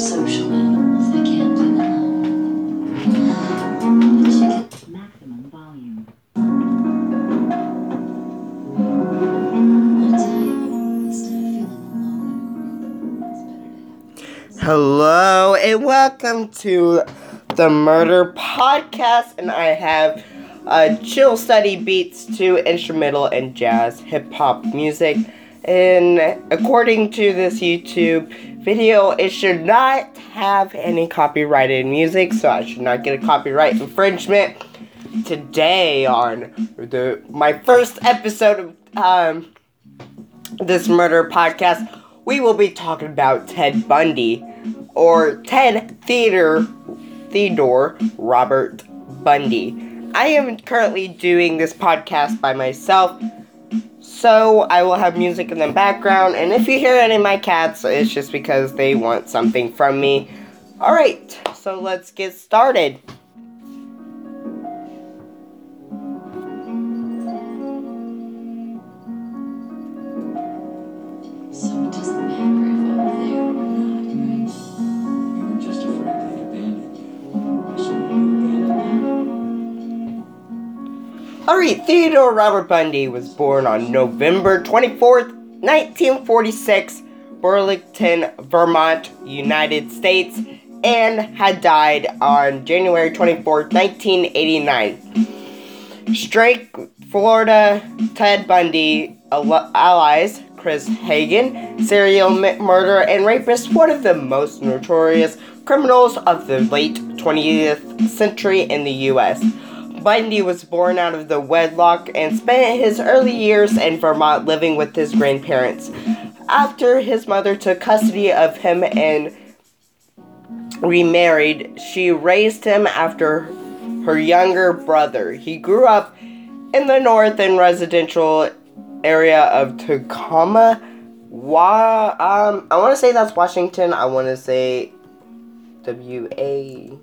social animals. They can't do alone. Maximum volume. I tell you, instead of feeling alone, it's better to have. Hello and welcome to the Murder Podcast, and I have uh, chill study beats to instrumental and jazz hip hop music. And according to this YouTube video, it should not have any copyrighted music, so I should not get a copyright infringement. Today on the my first episode of um, this murder podcast, we will be talking about Ted Bundy, or Ted Theodore Theodore Robert Bundy. I am currently doing this podcast by myself, so I will have music in the background, and if you hear any of my cats, it's just because they want something from me. Alright, so let's get started. Theodore Robert Bundy was born on November 24th, 1946, Burlington, Vermont, United States, and had died on January 24th, 1989. Strake, Florida, Ted Bundy, allies, Chris Hagen, serial murderer and rapist, one of the most notorious criminals of the late 20th century in the U.S. Bundy was born out of the wedlock and spent his early years in Vermont living with his grandparents. After his mother took custody of him and remarried, she raised him after her younger brother. He grew up in the north and residential area of Tacoma. Wa- um, I want to say that's Washington. I want to say W A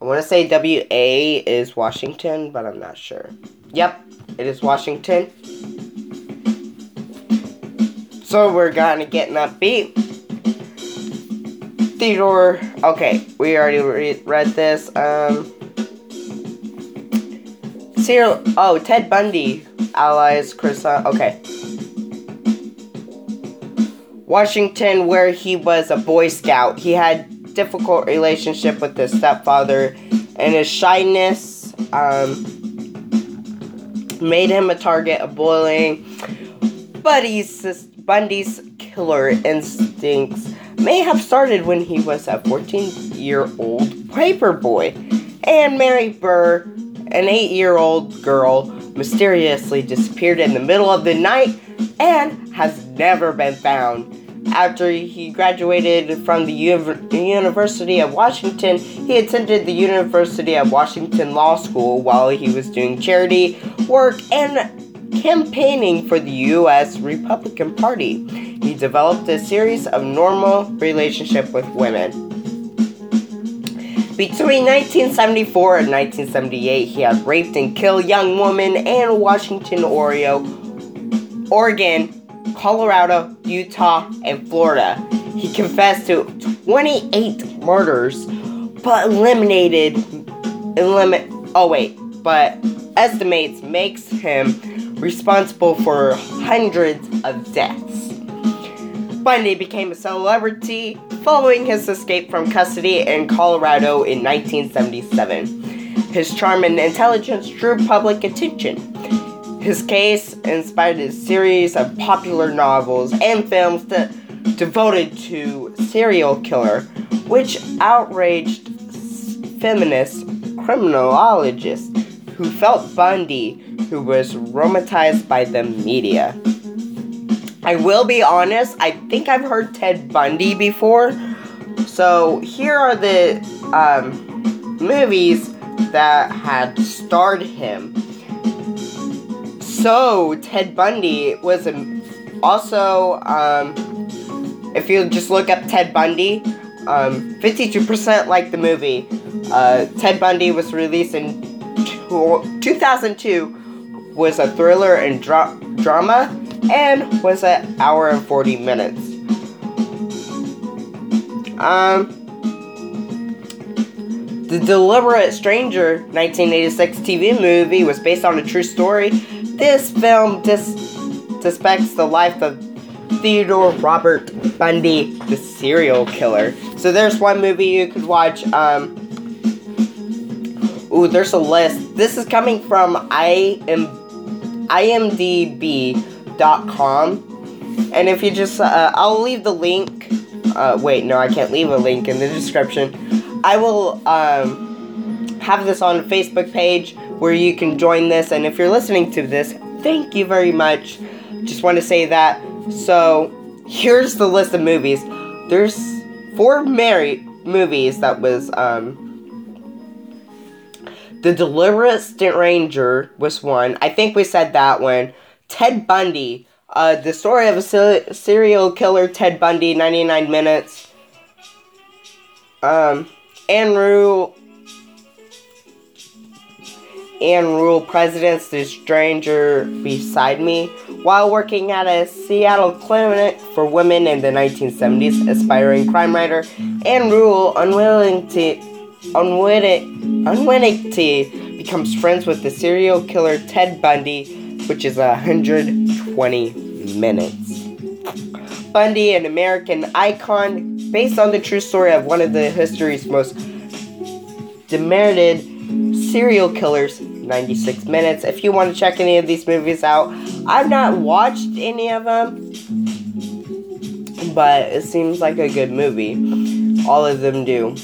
I want to say W A is Washington, but I'm not sure. Yep, it is Washington. So we're gonna get an upbeat. Theodore. Okay, we already re- read this. Um. Serial. Oh, Ted Bundy. Allies. Chris. uh, Okay. Washington, where he was a Boy Scout. He had difficult relationship with his stepfather, and his shyness um, made him a target of bullying. Buddy's Bundy's killer instincts may have started when he was a 14-year-old paper boy, and Mary Burr, an eight-year-old girl, mysteriously disappeared in the middle of the night and has never been found. After he graduated from the Uni- University of Washington, he attended the University of Washington Law School while he was doing charity work and campaigning for the U.S. Republican Party. He developed a series of normal relationship with women. Between 1974 and 1978, he had raped and killed young women in Washington, Oreo, Oregon, Colorado, Utah, and Florida. He confessed to 28 murders, but eliminated, eliminate. Oh wait, but estimates makes him responsible for hundreds of deaths. Bundy became a celebrity following his escape from custody in Colorado in 1977. His charm and intelligence drew public attention. His case inspired a series of popular novels and films that devoted to serial killer, which outraged feminist criminologists who felt Bundy, who was romanticized by the media. I will be honest, I think I've heard Ted Bundy before. So here are the um, movies that had starred him. So Ted Bundy was a, also, um, if you just look up Ted Bundy, um, 52% like the movie. Uh, Ted Bundy was released in tw- 2002, was a thriller and dra- drama, and was an hour and 40 minutes. Um, the Deliberate Stranger 1986 TV movie was based on a true story. This film dis- suspects the life of Theodore Robert Bundy, the serial killer. So there's one movie you could watch. Um, ooh, there's a list. This is coming from IM, imdb.com. And if you just, uh, I'll leave the link. Uh, wait, no, I can't leave a link in the description. I will um, have this on Facebook page where you can join this. And if you're listening to this, thank you very much. Just want to say that. So here's the list of movies. There's four married movies that was um, the Deliberate Stint Ranger was one. I think we said that one. Ted Bundy. Uh, the story of a se- serial killer, Ted Bundy, 99 minutes. Um, Rule. Anne Rule President's The Stranger Beside Me. While working at a Seattle clinic for women in the 1970s, aspiring crime writer, Anne Rule, unwilling to unwitting, unwitting becomes friends with the serial killer Ted Bundy, which is 120 minutes. Bundy, an American icon, based on the true story of one of the history's most demerited serial killers, 96 minutes. If you want to check any of these movies out, I've not watched any of them, but it seems like a good movie. All of them do.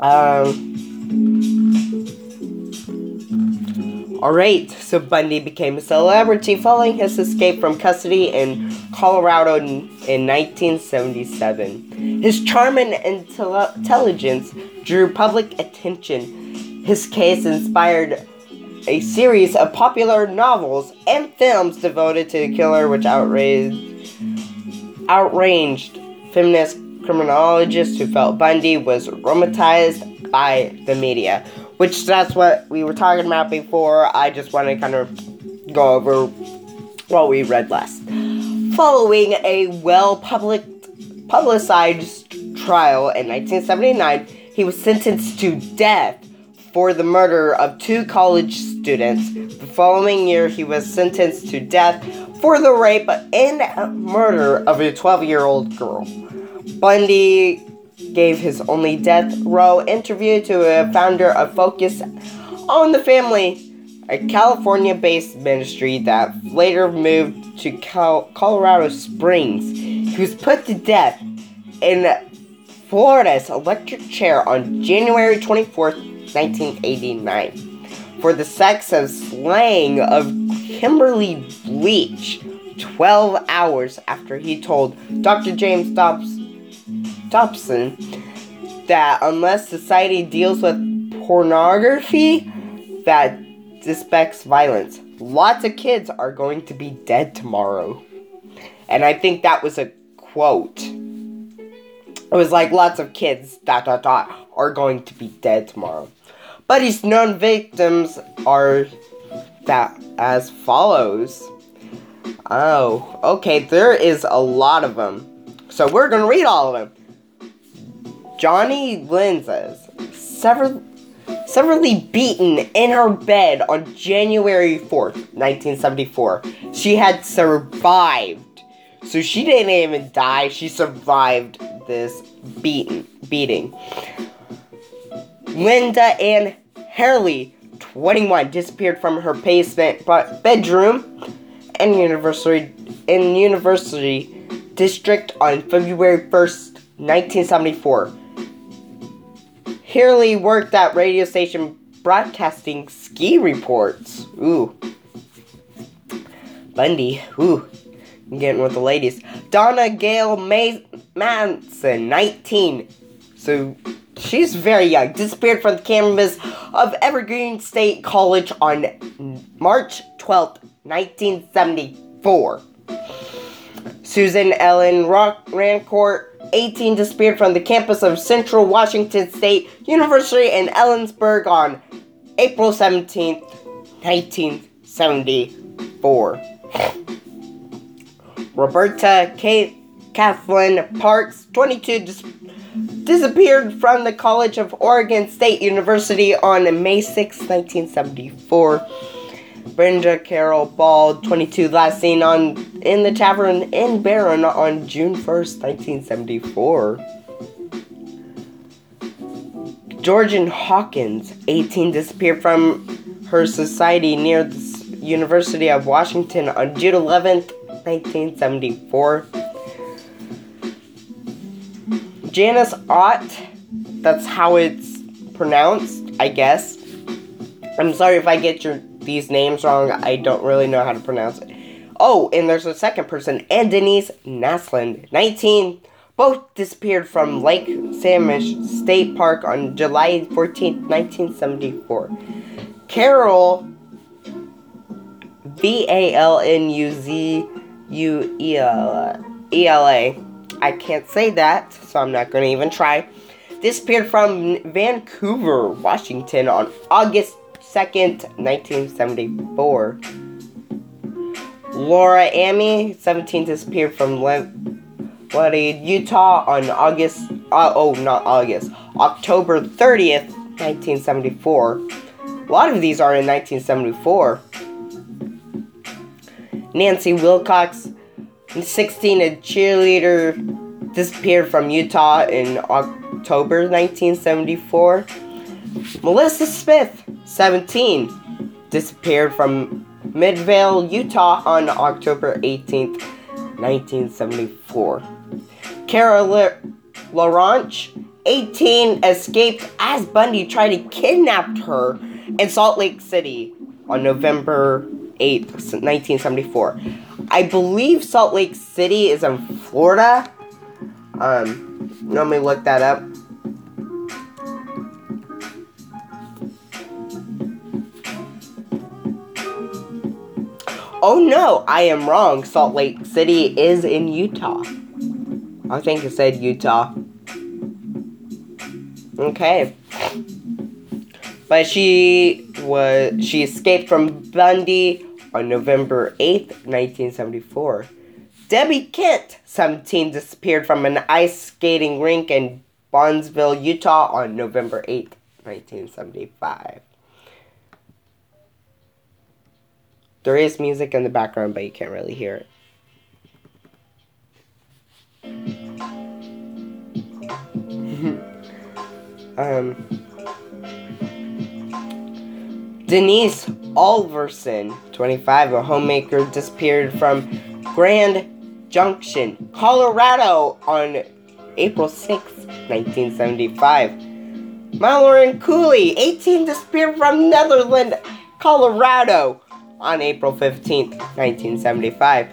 Um. Alright, so Bundy became a celebrity following his escape from custody in Colorado in, in 1977. His charm and intel- intelligence drew public attention. His case inspired a series of popular novels and films devoted to the killer, which outraged, outraged feminist criminologists who felt Bundy was romanticized by the media. Which that's what we were talking about before. I just want to kind of go over what we read last. Following a well public publicized trial in 1979, he was sentenced to death for the murder of two college students. The following year, he was sentenced to death for the rape and murder of a 12 year old girl. Bundy gave his only death row interview to a founder of Focus on the Family, a California based ministry that later moved to Colorado Springs. He was put to death in Florida's electric chair on January 24th, 1989, for the sex of slaying of Kimberly Bleach 12 hours after he told Dr. James Dobson that unless society deals with pornography that depicts violence, lots of kids are going to be dead tomorrow. And I think that was a quote. It was like lots of kids dot dot dot are going to be dead tomorrow. But his known victims are that as follows. Oh, okay, there is a lot of them. So we're gonna read all of them. Johnny Lindsay, sever- severely beaten in her bed on January 4th, 1974. She had survived. So she didn't even die, she survived this beaten beating. Linda Ann Hurley, 21, disappeared from her basement but bedroom and university in University District on February 1st, 1974. Hurley worked at radio station broadcasting ski reports. Ooh. Bundy. Ooh. I'm getting with the ladies. Donna Gail May- Manson, 19. So she's very young. Disappeared from the campus of Evergreen State College on March 12th, 1974. Susan Ellen Rock Rancourt, 18, disappeared from the campus of Central Washington State University in Ellensburg on April 17th, 1974. Roberta Kate Kathleen Parks, 22, dis- disappeared from the College of Oregon State University on May 6, 1974. Brenda Carol Ball, 22, last seen on in the tavern in Barron on June 1st, 1974. Georgann Hawkins, 18, disappeared from her society near the University of Washington on June 11th, 1974. Janice Ott, that's how it's pronounced, I guess. I'm sorry if I get your these names wrong. I don't really know how to pronounce it. Oh, and there's a second person, and Denise Naslund, 19. Both disappeared from Lake Samish State Park on July 14, 1974. Carol, V A L N U Z U E L E L A. I can't say that, so I'm not going to even try. Disappeared from Vancouver, Washington on August 2nd, 1974. Laura Aime, 17, disappeared from Le- Bloody, Utah on August, uh, oh, not August, October 30th, 1974. A lot of these are in 1974. Nancy Wilcox, 16, a cheerleader, disappeared from Utah in October 1974. Melissa Smith, 17, disappeared from Midvale, Utah on October 18th, 1974. Kara La- Laranche, 18, escaped as Bundy tried to kidnap her in Salt Lake City on November 8th, 1974. I believe Salt Lake City is in Florida. Um, let me look that up. Oh no, I am wrong. Salt Lake City is in Utah. I think it said Utah. Okay. But she was she escaped from Bundy on November 8th, 1974. Debbie Kent, 17, disappeared from an ice skating rink in Bondsville, Utah on November 8th, 1975. There is music in the background, but you can't really hear it. um, Denise Alverson, 25, a homemaker, disappeared from Grand Junction, Colorado on April 6, 1975. Mallory Cooley, 18, disappeared from Nederland, Colorado on April 15, 1975.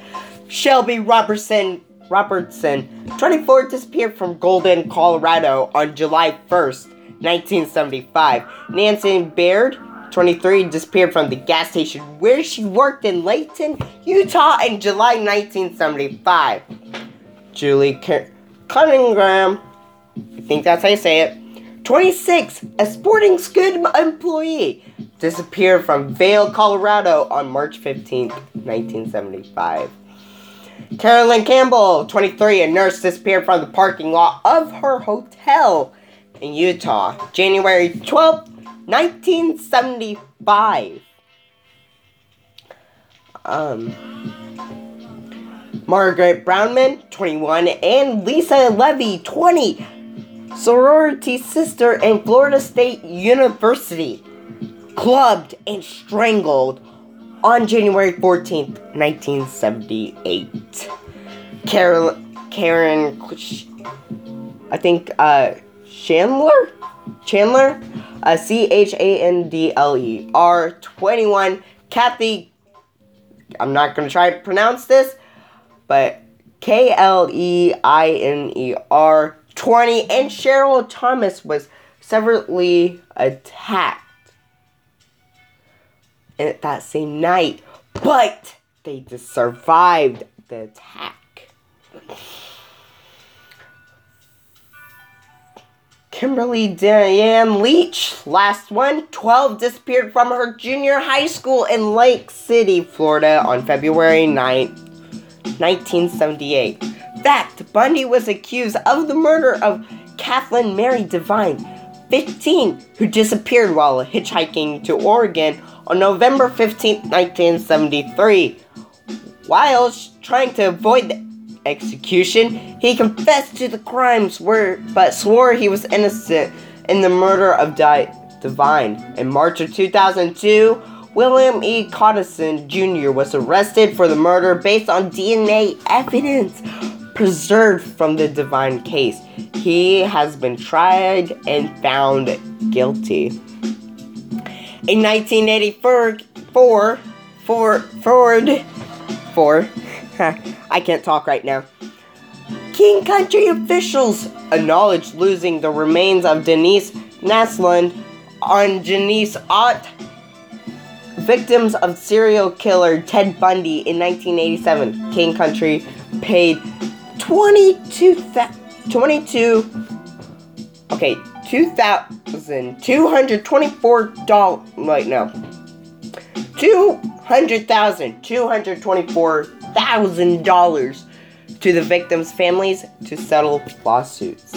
Shelby Robertson Robertson, 24, disappeared from Golden, Colorado on July 1st, 1975. Nancy Baird, 23, disappeared from the gas station where she worked in Layton, Utah in July 1975. Julie Cunningham, I think that's how you say it, 26, a sporting good employee, disappeared from Vail, Colorado on March 15th, 1975. Carolyn Campbell, 23, a nurse, disappeared from the parking lot of her hotel in Utah, January 12th, 1975. Um, Margaret Brownman, 21, and Lisa Levy, 20, sorority sister in Florida State University, clubbed and strangled on January 14th, 1978. Carol, Karen, I think, uh, Chandler? Chandler? Uh, C H A N D L E R 21. Kathy, I'm not going to try to pronounce this, but K L E I N E R 20. And Cheryl Thomas was severely attacked that same night, but they just survived the attack. Kimberly Diane Leach, last one, 12, disappeared from her junior high school in Lake City, Florida on February 9th, 1978. fact, Bundy was accused of the murder of Kathleen Mary Devine, 15, who disappeared while hitchhiking to Oregon on November 15, 1973. While trying to avoid the execution, he confessed to the crimes were, but swore he was innocent in the murder of Di- Devine. In March of 2002, William E. Cottison Jr. was arrested for the murder based on DNA evidence preserved from the Devine case. He has been tried and found guilty. In 1984, four, four, Ford, four, I can't talk right now. King County officials acknowledged losing the remains of Denise Naslund on Janice Ott, victims of serial killer Ted Bundy in 1987. King County paid 22, 22 okay, $2,224, right now. $200,224,000 to the victims' families to settle lawsuits.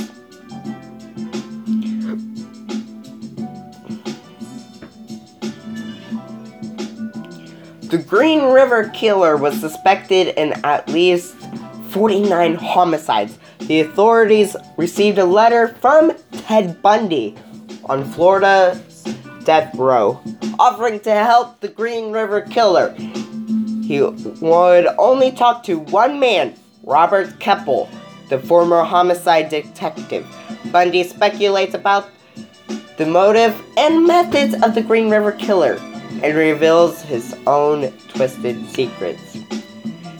The Green River Killer was suspected in at least 49 homicides. The authorities received a letter from Ted Bundy on Florida's death row, offering to help the Green River Killer. He would only talk to one man, Robert Keppel, the former homicide detective. Bundy speculates about the motive and methods of the Green River Killer and reveals his own twisted secrets.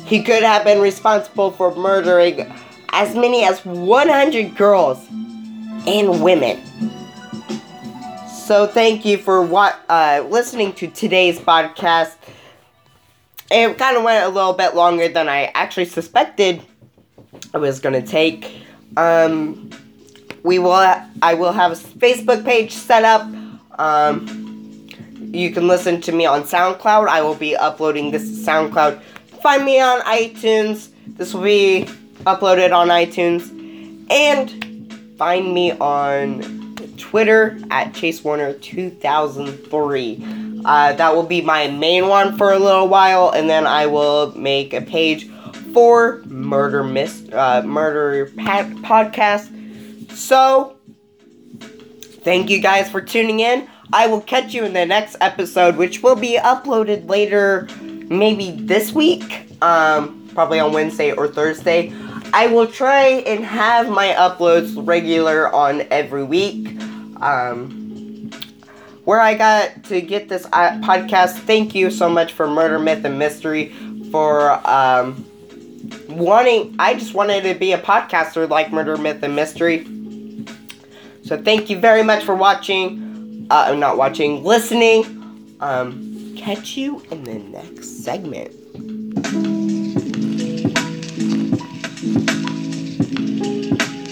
He could have been responsible for murdering as many as 100 girls and women. So thank you for what uh, listening to today's podcast. It kind of went a little bit longer than I actually suspected it was gonna take. Um, we will. I will have a Facebook page set up. Um, you can listen to me on SoundCloud. I will be uploading this to SoundCloud. Find me on iTunes. This will be uploaded on iTunes. And find me on Twitter at Chase Warner 2003. Uh, that will be my main one for a little while, and then I will make a page for Murder Miss uh, Murder pa- Podcast. So, thank you guys for tuning in. I will catch you in the next episode, which will be uploaded later, maybe this week, um, probably on Wednesday or Thursday. I will try and have my uploads regular on every week. Um, where I got to get this uh, podcast, thank you so much for Murder, Myth, and Mystery for um, wanting. I just wanted to be a podcaster like Murder, Myth, and Mystery. So thank you very much for watching. Uh, not watching, listening. Um, catch you in the next segment.